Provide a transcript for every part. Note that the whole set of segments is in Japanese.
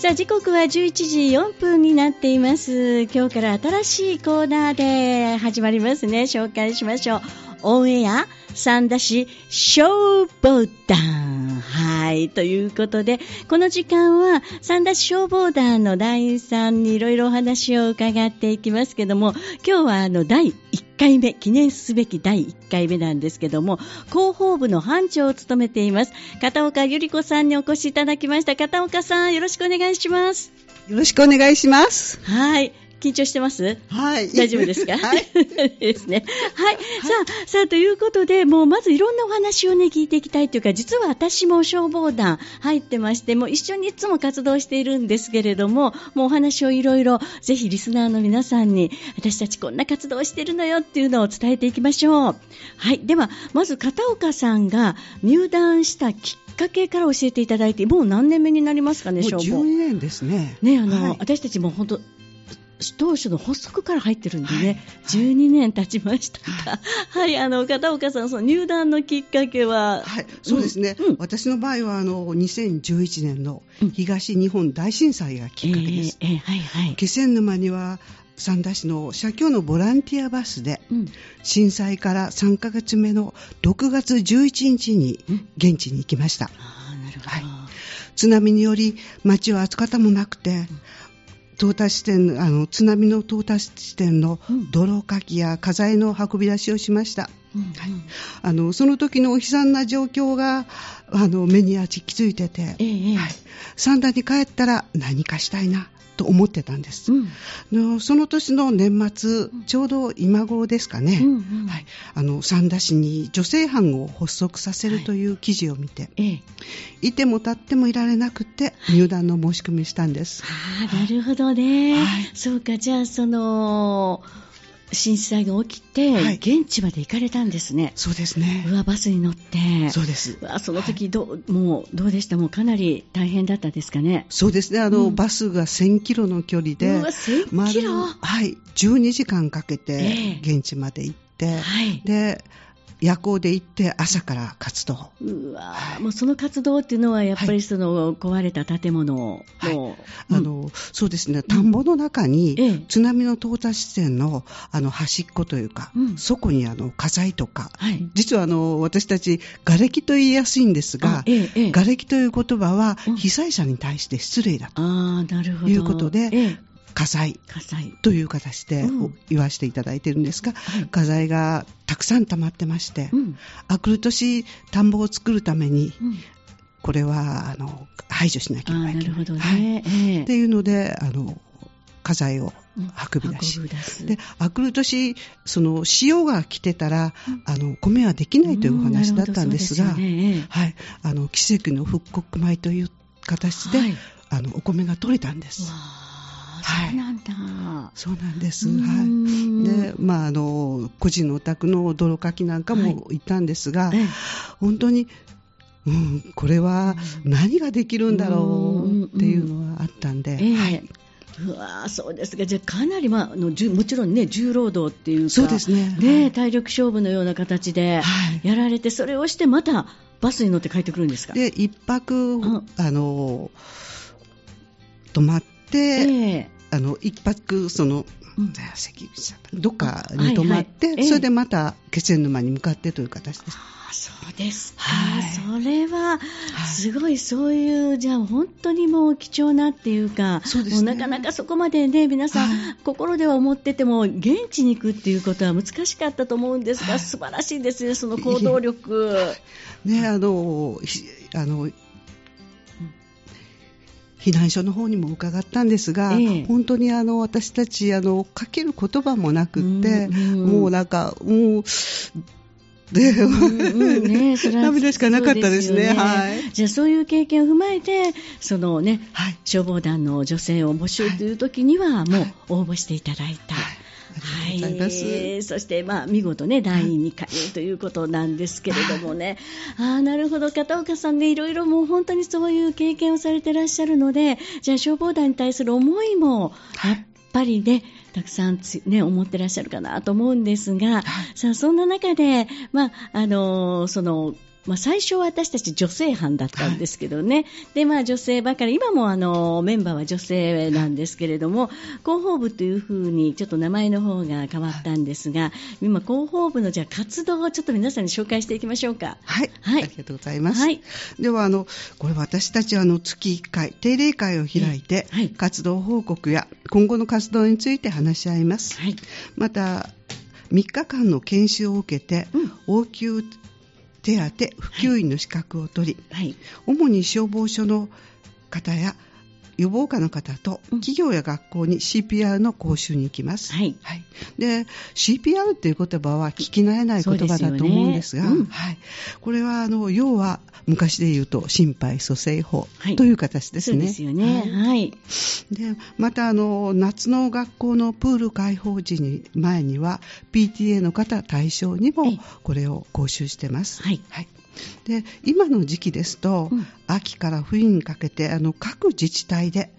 さあ時刻は11時4分になっています。今日から新しいコーナーで始まりますね。紹介しましょう。オンエア三田市消防団。はいということでこの時間は三田市消防団の団員さんにいろいろお話を伺っていきますけども今日はあの第1回目記念すべき第1回目なんですけども広報部の班長を務めています片岡由里子さんにお越しいただきました。片岡さんよろしくお願いします。よろしくお願いします。はい緊張してます？はい。大丈夫ですか？はい。ですね。はい。さあ、さあ、ということで、もうまずいろんなお話をね、聞いていきたいというか、実は私も消防団入ってまして、もう一緒にいつも活動しているんですけれども、もうお話をいろいろ、ぜひリスナーの皆さんに、私たちこんな活動をしてるのよっていうのを伝えていきましょう。はい。では、まず片岡さんが入団したきっかけから教えていただいて、もう何年目になりますかね、もう消防。12年ですね。ね、あの、はい私たちも本当、当初の発足から入ってるんでね、はい。12年経ちましたが、はい、あの、片岡さん、その入団のきっかけは、はい、そうですね、うんうん。私の場合はあの2011年のうん。東日本大震災がきっかけです。えーえーはいはい。気仙沼には三田市の社協のボランティアバスでうん、震災から3ヶ月目の6月11日にうん。現地に行きました。ああ、なるほど。はい。津波により町は跡形もなくて、到達地点あの津波の到達地点のうん。泥かきや家財の運び出しをしました。うん。うんあのその時の悲惨な状況があの目に焼き付いてて、えーえーはい、三田に帰ったら何かしたいなと思ってたんです、うんのその年の年末ちょうど。今頃ですかね、うんうんはい、あの三田市に女性班を発足させるという記事を見て、はいい、ても立ってもいられなくて入団の申し込みしたんです、ああ、なるほど。ね。はいそうか、じゃあ、その、震災が起きて、はい。現地まで行かれたんですね。そうですね。うわ、バスに乗って。そうです。うわその時どう、もうどうでした？もうかなり大変だったですかね。そうですね。あの、うん。バスが1000キロの距離でうわ1000キロ？丸はい、12時間かけてええ。現地まで行って、はい。で夜行で行って朝から活動。うわはいもうその活動っていうのはやっぱはいりその壊れた建物の、はい。うん。あのそうですね。田んぼの中にええ。津波の到達地点のあの端っこというか、うん。そこにあの火災とか、はい。実はあの私たち瓦礫と言いやすいんですあが、ええええ。瓦礫という言葉はうん。被災者に対して失礼だと、いうことでええ火災。火災。という形でうん。言わせていただいてるんですが、はい。火災がたくさん溜まってまして、うん。あくる年田んぼを作るためにうん。これはあの排除しなあければいけない。あなるほどはい。ね、ええ。っていうのであの家財をうん。運び出し、運び出すであくる年その潮が来てたら、うん。あの米はできないというお話うんだったんですが、はい、あの奇跡の復刻米という形で、はい。あのお米が取れたんでわす。そうなんだ、そうなんです。はん。い。で、まああの個人のお宅の泥かきなんかも行ったんですが、ええ。本当に。うん、これは何ができるんだろうっていうのはあったんで、ええ。はい。うわそうです。か、じゃあかなり、まあ、あのもちろんね、重労働っていうか、そうですね。ねはい。体力勝負のような形ではい。やられて、それをして、またバスに乗って帰ってくるんですか？で一泊、ん。あの泊まって、ええ。あの一泊その、うん。関口さんどっかに泊まって、はいはいええ。それでまた気仙沼に向かってという形です。ああそうですか、はい。それははい。すごいそういう、じゃあ本当にもう貴重なっていうか、そうですね。もうなかなかそこまでね、皆さん、はい。心では思ってても、現地に行くっていうことは難しかったと思うんですが、はい。素晴らしいですね、その行動力。ねあのひあの避難所の方にも伺ったんですが、ええ。本当にあの私たちあのかける言葉もなくって、うんうんもうなんかもうで、うんうんねそれは 涙しかなかったですね。そうよはい。じゃあそういう経験を踏まえて、そのね、はい。消防団の女性を募集という時には、もうはい応募していただいた。はいはい、そして、まあ、見事ね、団員に加入ということなんですけれどもね、ああ、なるほど、片岡さんね、いろいろもう本当にそういう経験をされてらっしゃるので、じゃあ消防団に対する思いも、やっぱりね、たくさんつ、ね、思ってらっしゃるかなと思うんですが、さあ、そんな中で、まあ、あのその、まあ、最初は私たち女性班だったんですけどね、でまあ、女性ばかり、今もあのメンバーは女性なんですけれども、広報部というふうにちょっと名前の方が変わったんですが、今、広報部のじゃあ活動をちょっと皆さんに紹介していきましょうか。はい、はい。ありがとうございます。はい。ではあのこれ私たちはあの月1回定例会を開いて、はい。活動報告や今後の活動について話し合います。はい。また3日間の研修を受けて、うん。応急手当普及員の資格を取り、はい。主に消防署の方や予防課の方とうん企業や学校に CPR の講習に行きます。はいで CPR っていう言葉は聞き慣れない言葉だと思うんですが、ねうんはい、これはあの要は昔で言うと心肺蘇生法はいという形ですね。そうですよね。はいはい。でまたあの夏の学校のプール開放時に前には PTA の方対象にもええこれを講習してます。はいで今の時期ですと、うん。秋から冬にかけてあの各自治体で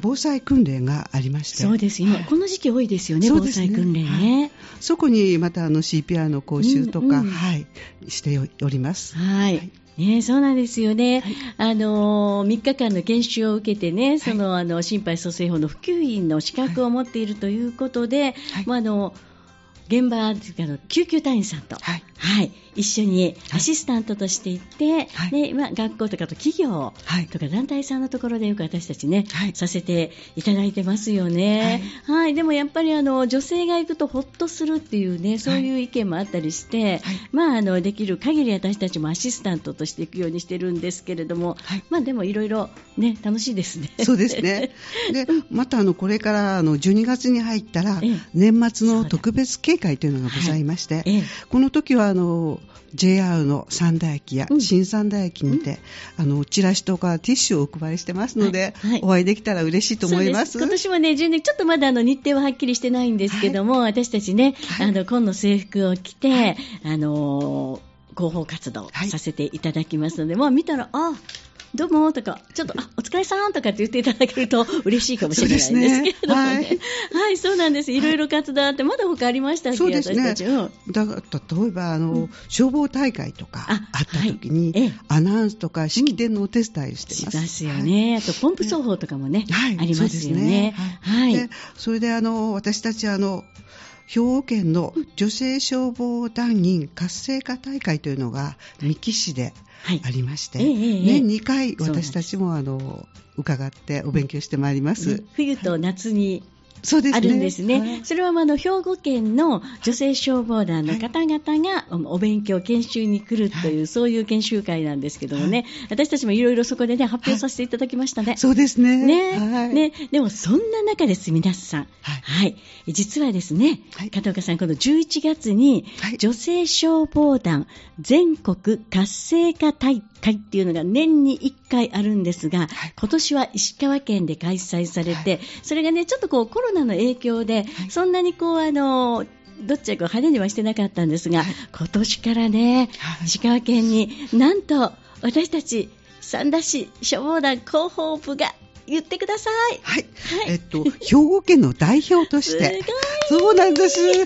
防災訓練がありまして。そうです。今、はい。この時期多いですよね、ね。災訓練ね。そこにまたあの CPR の講習とか、うんうん。はい、しております。はい。はい。ね、そうなんですよね、はい。あの3日間の研修を受けてね、そのあの心肺蘇生法の普及員の資格を持っているということで、はい。まあ、あの現場っていうかあの救急隊員さんと、はい。はい、一緒にアシスタントとして行って、はい。ねまあ、学校とかと企業はい。とか団体さんのところでよく私たちね、はい。させていただいてますよね。はい、でもやっぱりあの女性が行くとほっとするっていうね、そういう意見もあったりして、はい。まあ、あのできる限り私たちもアシスタントとして行くようにしてるんですけれども、はい。まあでもいろいろね楽しいですね。そうですね。で、またあのこれからあの12月に入ったらええ。年末の特別警戒というのがございまして、ええ。この時はあの JR の三田駅やうん。新三田駅にて、あのチラシとかティッシュをお配りしてますので、はい。はい。お会いできたら嬉しいと思います。今年もね、12ちょっとまだあの日程ははっきりしてないんですけども、私たちね、はい。あの紺の制服を着て、はい。あのー広報活動はい。させていただきますので、まあ見たら、あどうもとか、ちょっと、あ、お疲れさんとかって言っていただけると嬉しいかもしれないんですけれどもね。そうですねはい、そうなんです。いろいろ活動あって、まだ他ありましたっけ？そうですねだから例えばあの、うん消防大会とかああった時に、はいええアナウンスとか式典のお手伝いをしてます。しますよね。あと、ポンプ奏法とかもね、はい、ありますよね。はい。でそれであの私たちあの兵庫県の女性消防団員活性化大会というのが三木市ではい。ありまして、年2回私たちもあの伺ってお勉強してまいります。ね冬と夏にそうですね。あるんですね。はい。それはあの兵庫県の女性消防団の方々がお勉強、研修に来るという、はい。そういう研修会なんですけどもね、私たちもいろいろそこでね、発表させていただきましたね。そうですね。ね。はい、ね、でもそんな中です、皆さん。はい。はい。実はですね、はい。片岡さん、この11月にはい、女性消防団全国活性化大会っていうのが年に1回あるんですが、はい。今年は石川県で開催されて、はい。それがね、ちょっとこうコロナの影響で、はい。そんなにこう、あの、どっちかこう派手にはしてなかったんですが、はい。今年からね、はい。石川県になんと私たち三田市消防団広報部が言ってください。はい。はい。えっと、兵庫県の代表として、すそうなんです。はい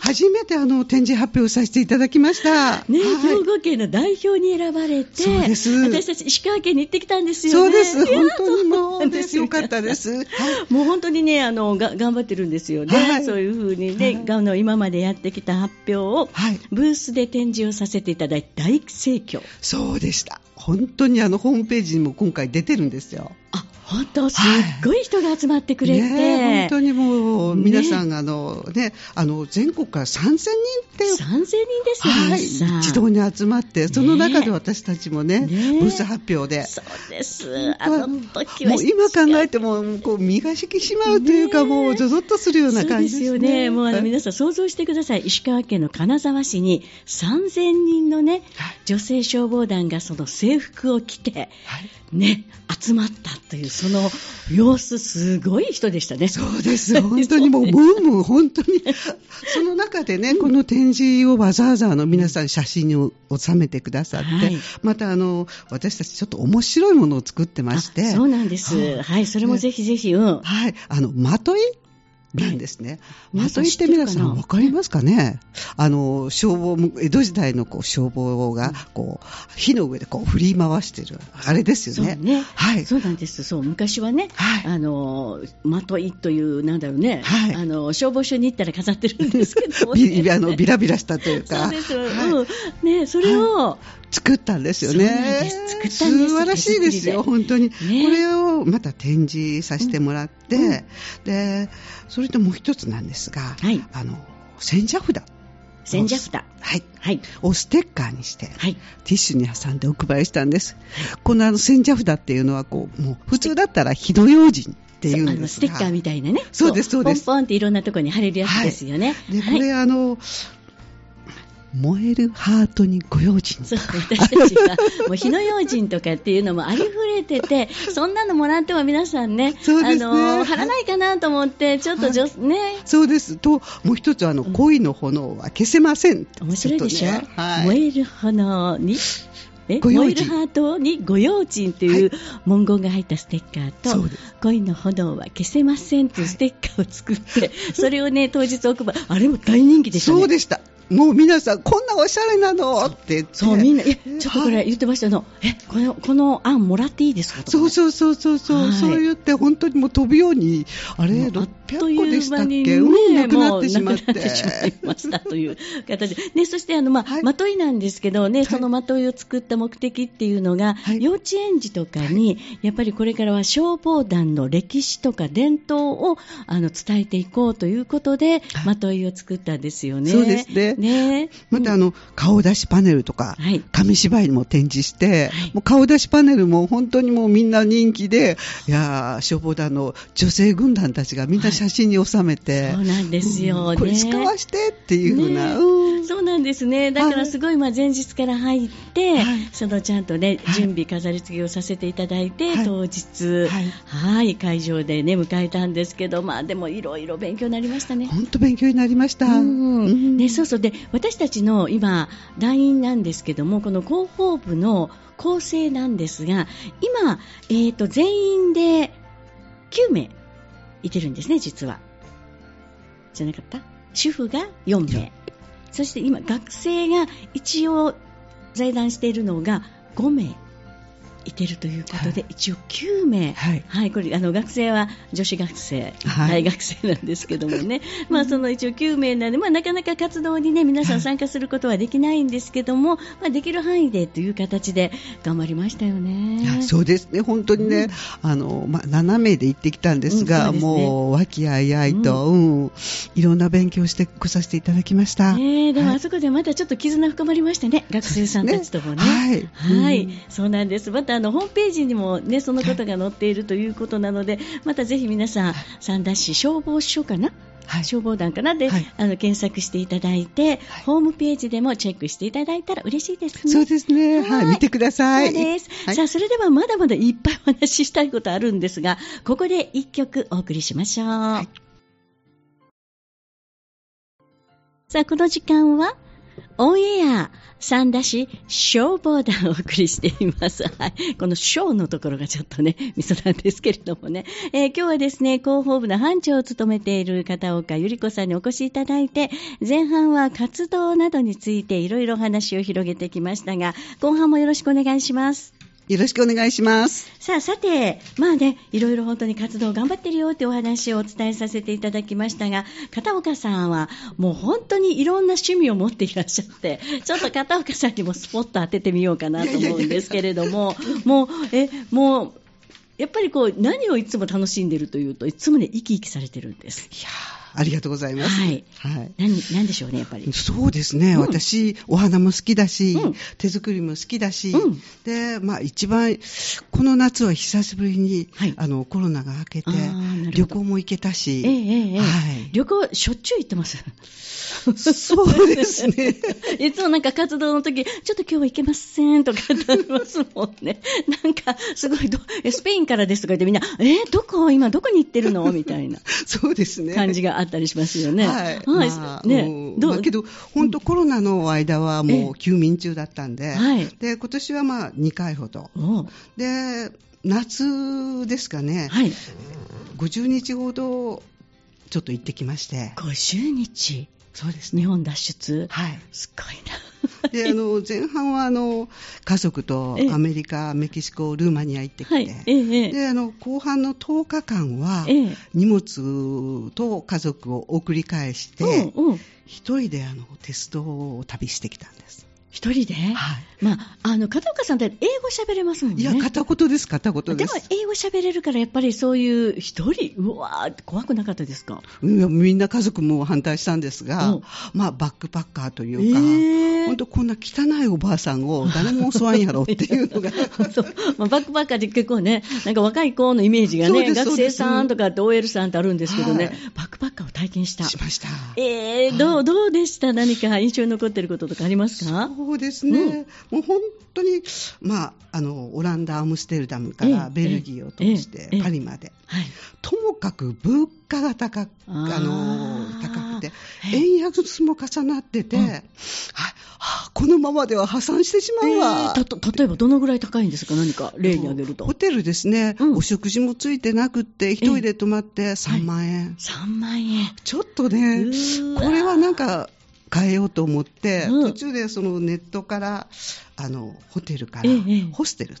初めてあの展示発表させていただきました。ね、はい兵庫県の代表に選ばれて、そうです私たち石川県に行ってきたんですよね。そうです。本当にもうです。よかったです。はいもう本当にね、あの、が頑張ってるんですよね。はいそういうふうにね、はいあの今までやってきた発表を、はい。ブースで展示をさせていただいて大盛況。そうでした。本当にあのホームページにも今回出てるんですよ。あ、本当、すっごい人が集まってくれて。ねえ本当にもうね皆さんがあのね、あの全国から3000人って3000人ですよ、はい、一堂に集まって、その中で私たちもね、ねえブース発表で。そうです。あの時は。もう今考えても、こう身が引き締まうというか、もうゾゾッとするような感じですよね。もうあのはい皆さん想像してください。石川県の金沢市に3000人のね、はい女性消防団がその制服を着て、はいね、集まったという、その様子、すごい人でしたね。そうです。本当にもう、ムンムン、本当に。その中でね、この展示をわざわざあの皆さん写真に収めてくださって、はいまたあの、私たちちょっと面白いものを作ってまして。あそうなんです。はいはい、それもぜひぜひ、うん。はい。あの、まといなんですね。まといって皆さんわかりますかね？あの、消防も、江戸時代のこう消防が、こう、火の上でこう振り回してる、あれですよね。ね。はい。そうなんです。そう、昔はね、はいあの、まといという、なんだろうね、はいあの、消防署に行ったら飾ってるんですけども、ね。ビあのビラビラしたというか、そうです。はいうん。ね、それを、作ったんですよね。素晴らしいですよ、本当に。ねこれをまた展示させてもらって、うんうんで、それともう一つなんですが、はいあの、千社札。千社札。はい。はい。をステッカーにして、はい。ティッシュに挟んでお配りしたんです。このあの千社札っていうのはこう、もう普通だったら火の用心っていうんあですステッカーみたいなね。そうですそうですポンポンっていろんなところに貼れるやつですよね。で、こはいれあの、燃えるハートにご用心そう、私たちは、もう火の用心とかっていうのもありふれてて、そんなのもらっても皆さんね、そうですねあの、貼らないかなと思って、ちょっとじょ、ね、そうです。と、もう一つあの、うん恋の炎は消せません。面白いでしょ、ねはい。燃える炎に、え燃えるハートにご用心という文言が入ったステッカーと、そうです恋の炎は消せませんというステッカーを作って、それをね、当日お配り、あれも大人気でしたね。そうでした。もう皆さん、こんなおしゃれなのってそうみんな、ちょっとこれ言ってましたの、えこのこの案もらっていいですか？とか、ね、そうそうそうそうそう、はい、そう言って、本当にもう飛ぶように、あれ、ロッ800個でしたっけ、うん、なくなってしまって。ましたという形。で、ね、そしてあの、まあ、はい、まといなんですけどね、そのまといを作った目的っていうのが、はい、幼稚園児とかに、やっぱりこれからは消防団の歴史とか伝統をあの伝えていこうということで、まといを作ったんですよね。そうですね。ね。またあの、うん、顔出しパネルとか、紙芝居も展示して、はい、もう顔出しパネルも本当にもうみんな人気で、いや消防団の女性軍団たちがみんな写真に収めて、そうなんですよね。うんこれ使わしてっていうふうな、ねうん。そうなんですね。だからすごいまあ前日から入って、はい。そのちゃんとね、はい。準備飾り付けをさせていただいて、はい。当日、はい。はい、会場でね、迎えたんですけど、まあでもいろいろ勉強になりましたね。本当勉強になりました。うん。うん。ね、そうそう。で私たちの今、団員なんですけどもこの広報部の構成なんですが今、えー、と全員で9名いてるんですね、実は。じゃなかった？主婦が4名。そして今、学生が一応在団しているのが5名い。てるということで、は一応9名、はい。はい、これあの学生は女子学生、はい。大学生なんですけどもね、まあ、その一応9名なんで、まあ、なかなか活動に、ね、皆さん参加することはできないんですけども、まあ、できる範囲でという形で頑張りましたよいね。やそうですね、本当にね、あのまあ、7名で行ってきたんですが、うんそうですね。もう和気あいあいと、うん。いろんな勉強してこさせていただきました。ねえでもはい。あそこでまたちょっと絆深まりましたね、学生さんたちともね。はい。はい。うん。そうなんです。またあのホームページにもねそのことが載っているということなので、またぜひ皆さん三田市消防署かな？はい消防団かな？で、はいあの検索していただいて、ホームページでもチェックしていただいたら嬉しいですね。そうですね、はい、見てください。そうです。はいさあ、それではまだまだいっぱいお話ししたいことあるんですが、ここで一曲お送りしましょう。さあ、この時間は、オンエア、三田市消防団をお送りしています。はい。この小のところがちょっとね、ミソなんですけれどもね。えー今日はですね、広報部の班長を務めている片岡ゆり子さんにお越しいただいて、前半は活動などについていろいろ話を広げてきましたが、後半もよろしくお願いします。よろしくお願いします。さあ、さて、まあね、いろいろ本当に活動頑張ってるよってお話をお伝えさせていただきましたが、片岡さんはもう本当にいろんな趣味を持っていらっしゃって、ちょっと片岡さんにもスポット当ててみようかなと思うんですけれども、もう、え、もう、やっぱりこう、何をいつも楽しんでるというと、いつもね、生き生きされてるんです。いやーありがとうございます。はい。はい。何、何でしょうね、やっぱり。そうですね、うん。私、お花も好きだし、うん。手作りも好きだし、うん。で、まあ一番、この夏は久しぶりに、はい。あの、コロナが明けて旅行も行けたし、ええええええ。はい。旅行しょっちゅう行ってます？そうですね。いつもなんか活動の時、ちょっと今日は行けませんとかってありますもんね。なんか、すごいど、えスペインからですとか言ってみんな、えどこ？今どこに行ってるの？みたいな。そうですね。感じがあったりしますよね。はい。はい。まあどう、まあけど、本当コロナの間はもえう休眠中だったんで、はいで、今年はまあ2回ほど。で、夏ですかね、はい。50日ほどちょっと行ってきまして。50日、そうですね。日本脱出？はい。すごいな。で、あの、前半は、あの、家族とええアメリカ、メキシコ、ルーマニア行ってきて、はい。で、あの、後半の10日間は、ええ荷物と家族を送り返して、うんうん。一人であの、鉄道を旅してきたんです。一人で、はい。まあ、あの、片岡さんって英語喋れますもんね。いや、片言です、片言でもです。英語喋れるからやっぱりそういう一人？うわーって怖くなかったですか？うんみんな家族も反対したんですが、うん。まあ、バックパッカーといえうか、ー。本当こんな汚いおばあさんを誰も襲わんやろっていうのが。そう。まあ、バックパッカーって結構ね、なんか若い子のイメージがね、学生さんとかって OL さんってあるんですけどね、はい。バックパッカーを体験した。しました。えー、どう、どうでした？何か印象に残ってることとかありますか？そうですね、もう本当に、まあ、あのオランダ、アムステルダムからええ。ベルギーを通してええ。パリまで、はい。ともかく物価が高くあの高くて、ええ。円安も重なってて、うん。はいはあこのままでは破産してしまうわ。えー例えばどのぐらい高いんですか？何か例に挙げると。ホ。テルですね、うん。お食事もついてなくって、一人で泊まって3万円。3万円。ちょっとねこれはなんか変えようと思って、うん。途中でそのネットから、あの、ホテルからええホステル。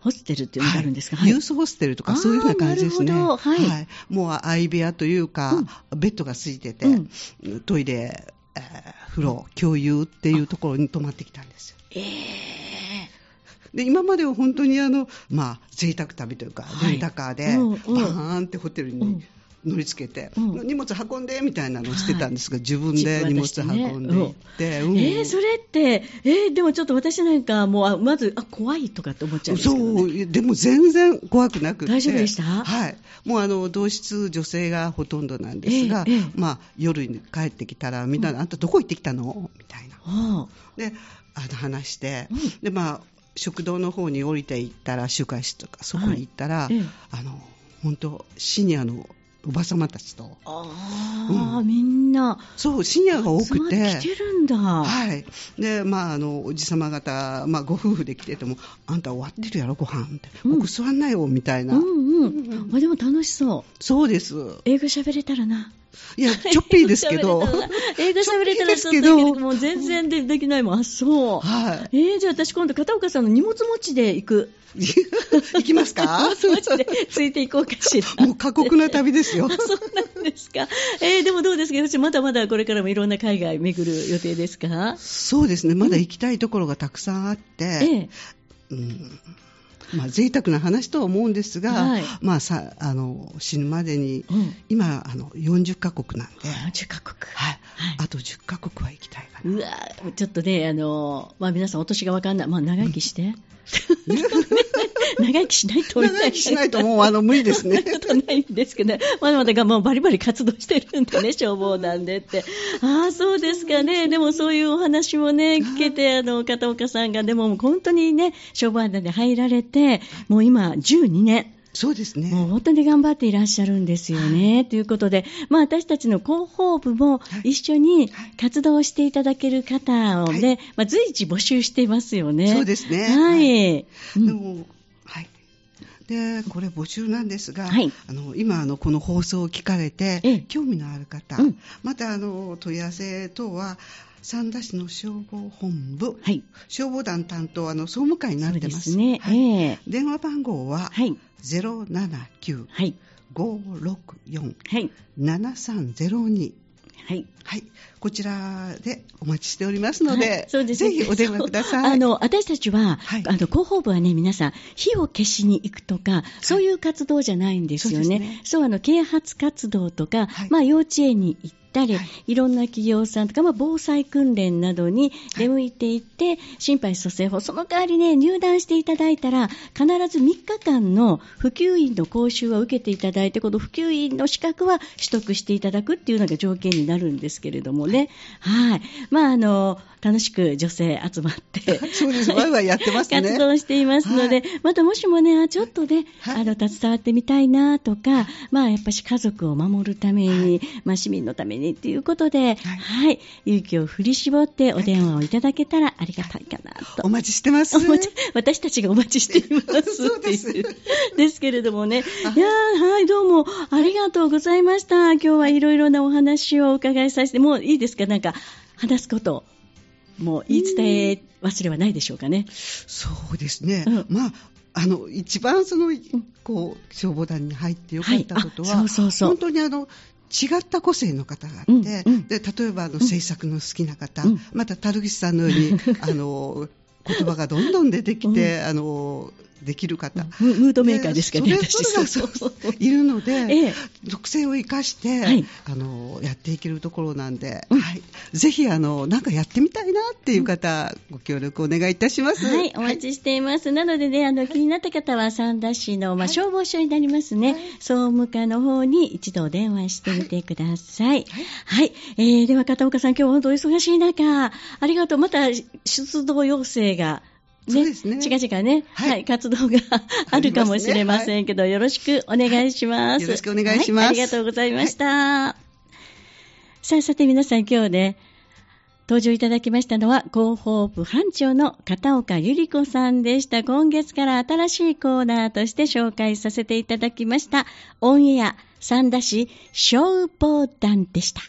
ホステルっていうのがあるんですか、はい。ユースホステルとかそういうような感じですね。あーなるほど。はい。もう相部屋というか、ベッドがついてて、うん。トイレ、えー風呂、共有っていうところに泊まってきたんですよ。えで、今までは本当にあの、まあ、贅沢旅というか、はい。レンタカーで、うんうん。バーンってホテルうん。に乗り付けて、うん荷物運んでみたいなのをしてたんですが、自分チッで荷物運んでいって、うん。ーえーそれって、えーでもちょっと私なんかもう、あまず、あ、怖いとかって思っちゃうんですけど、ね。そう、でも全然怖くなくて。大丈夫でした？はい。もうあの、同室女性がほとんどなんですが、ええええ。まあ、夜に帰ってきたら、みんな、あんたどこ行ってきたの？みたいな。あで、あの、話して、うん。で、まあ、食堂の方に降りて行ったら、集会室とか、そこに行ったら、ええ。あの、本当シニアのおば様たちと、あああ、みんな、そう、シニアが多くて、きてるんだ。はい。で、まあ、あの、おじ様方、まあ、ご夫婦で来てても、あんた終わってるやろ、ご飯って。うん僕座んないよ、みたいな。うんうん。あでも楽しそう。そうです。英語喋れたらな。いや、ちょっぴりですけど。英語喋れたらちょっとけどど、もう全然でできないもん。あ、そう。はい。えー、じゃあ私今度片岡さんの荷物持ちで行く。行きますか？荷物持ちでついていこうかしら。もう過酷な旅ですよあ。そうなんですか。えー、でもどうですか？私まだまだこれからもいろんな海外巡る予定ですか？そうですね。まだ行きたいところがたくさんあって、ええ。うんまあ、贅沢な話とは思うんですが、はいまあさ、あの、死ぬまでに、うん。今、あの、40カ国なんで、40カ国。はい。はいあと10カ国は行きたいかな。うわーちょっとね、あのまあ、皆さんお年がわかんない。まあ、長生きして。長生きしないと長生きしないともう、あの、無理ですね。ことないんですけど、まだまだがもうバリバリ活動してるんでね、消防団でって。ああ、そうですかね。でもそういうお話もね、聞けて、あの、片岡さんが、でも本当にね、消防団で入られて、もう今12年。そうですね。もう本当に頑張っていらっしゃるんですよね。ということで、まあ私たちの広報部も一緒に活動していただける方をね、はい。まあ随時募集していますよね。そうですね。はい。うん。でこれ募集なんですが、はい。あの今あのこの放送を聞かれて、ええ。興味のある方、うん。またあの問い合わせ等は三田市の消防本部、はい。消防団担当あの総務会になってます。すね。はいええ電話番号ははい。079-564-7302。はい。はい。はい。はい、こちらでお待ちしておりますので、はいですねぜひお電話ください。あの、私たちは、はいあの、広報部はね、皆さん、火を消しに行くとか、そういう活動じゃないんですよね。そうねあの、啓発活動とか、はいまあ、幼稚園に行ったり、はい。い、ろんな企業さんとか、まあ、防災訓練などに出向いていって、心肺蘇生法、その代わりね、入団していただいたら、必ず3日間の普及員の講習は受けていただいて、この普及員の資格は取得していただくっていうのが条件になるんですけれどもね。はい。まあ、あの、楽しく女性集まって、そうです、ワイワイやってますね。活動していますので、はい。またもしもね、あちょっとね、はい。あの、携わってみたいなとか、まあ、やっぱし家族を守るために、まあ、市民のためにということで、はい、勇気を振り絞ってお電話をいただけたらありがたいかなと。お待ちしてます。私たちがお待ちしていますそうですですけれどもね。いやーはい、どうもありがとうございました。今日はいろいろなお話をお伺いさせて、もういいですか？なんか、話すこと、もう言い伝え忘れはないでしょうかね。そうですね。うんまあ、あの、一番その、こう、消防団に入ってよかったことは、はいあそうそうそう本当にあの、違った個性の方があって、うんうん。で例えばあの制作の好きな方、うん。また樽口さんのように あの言葉がどんどん出てきて、あのできる方、ムムードメーカーですかね、でそれそれがそう。そういるので、ええ。属性を生かして、はい。あのやっていけるところなんで、うん。はい、ぜひあのなんかやってみたいなっていう方、ご協力お願いいたします。はい、お待ちしています。なのでね、あの、気になった方は三田市の、まあ、消防署になりますね。総務課の方に一度お電話してみてください。はい。えー、では片岡さん、今日は本当お忙しい中、ありがとう。また、出動要請が、そうですね近々ね、は、はいい活動があるかもしれませんけど、よろしくお願いします。よろしくお願いしますはいありがとうございました。さあ、さて皆さん今日ね、登場いただきましたのは広報部班長の片岡由里子さんでした。今月から新しいコーナーとして紹介させていただきました。オンエア三田市消防団でした。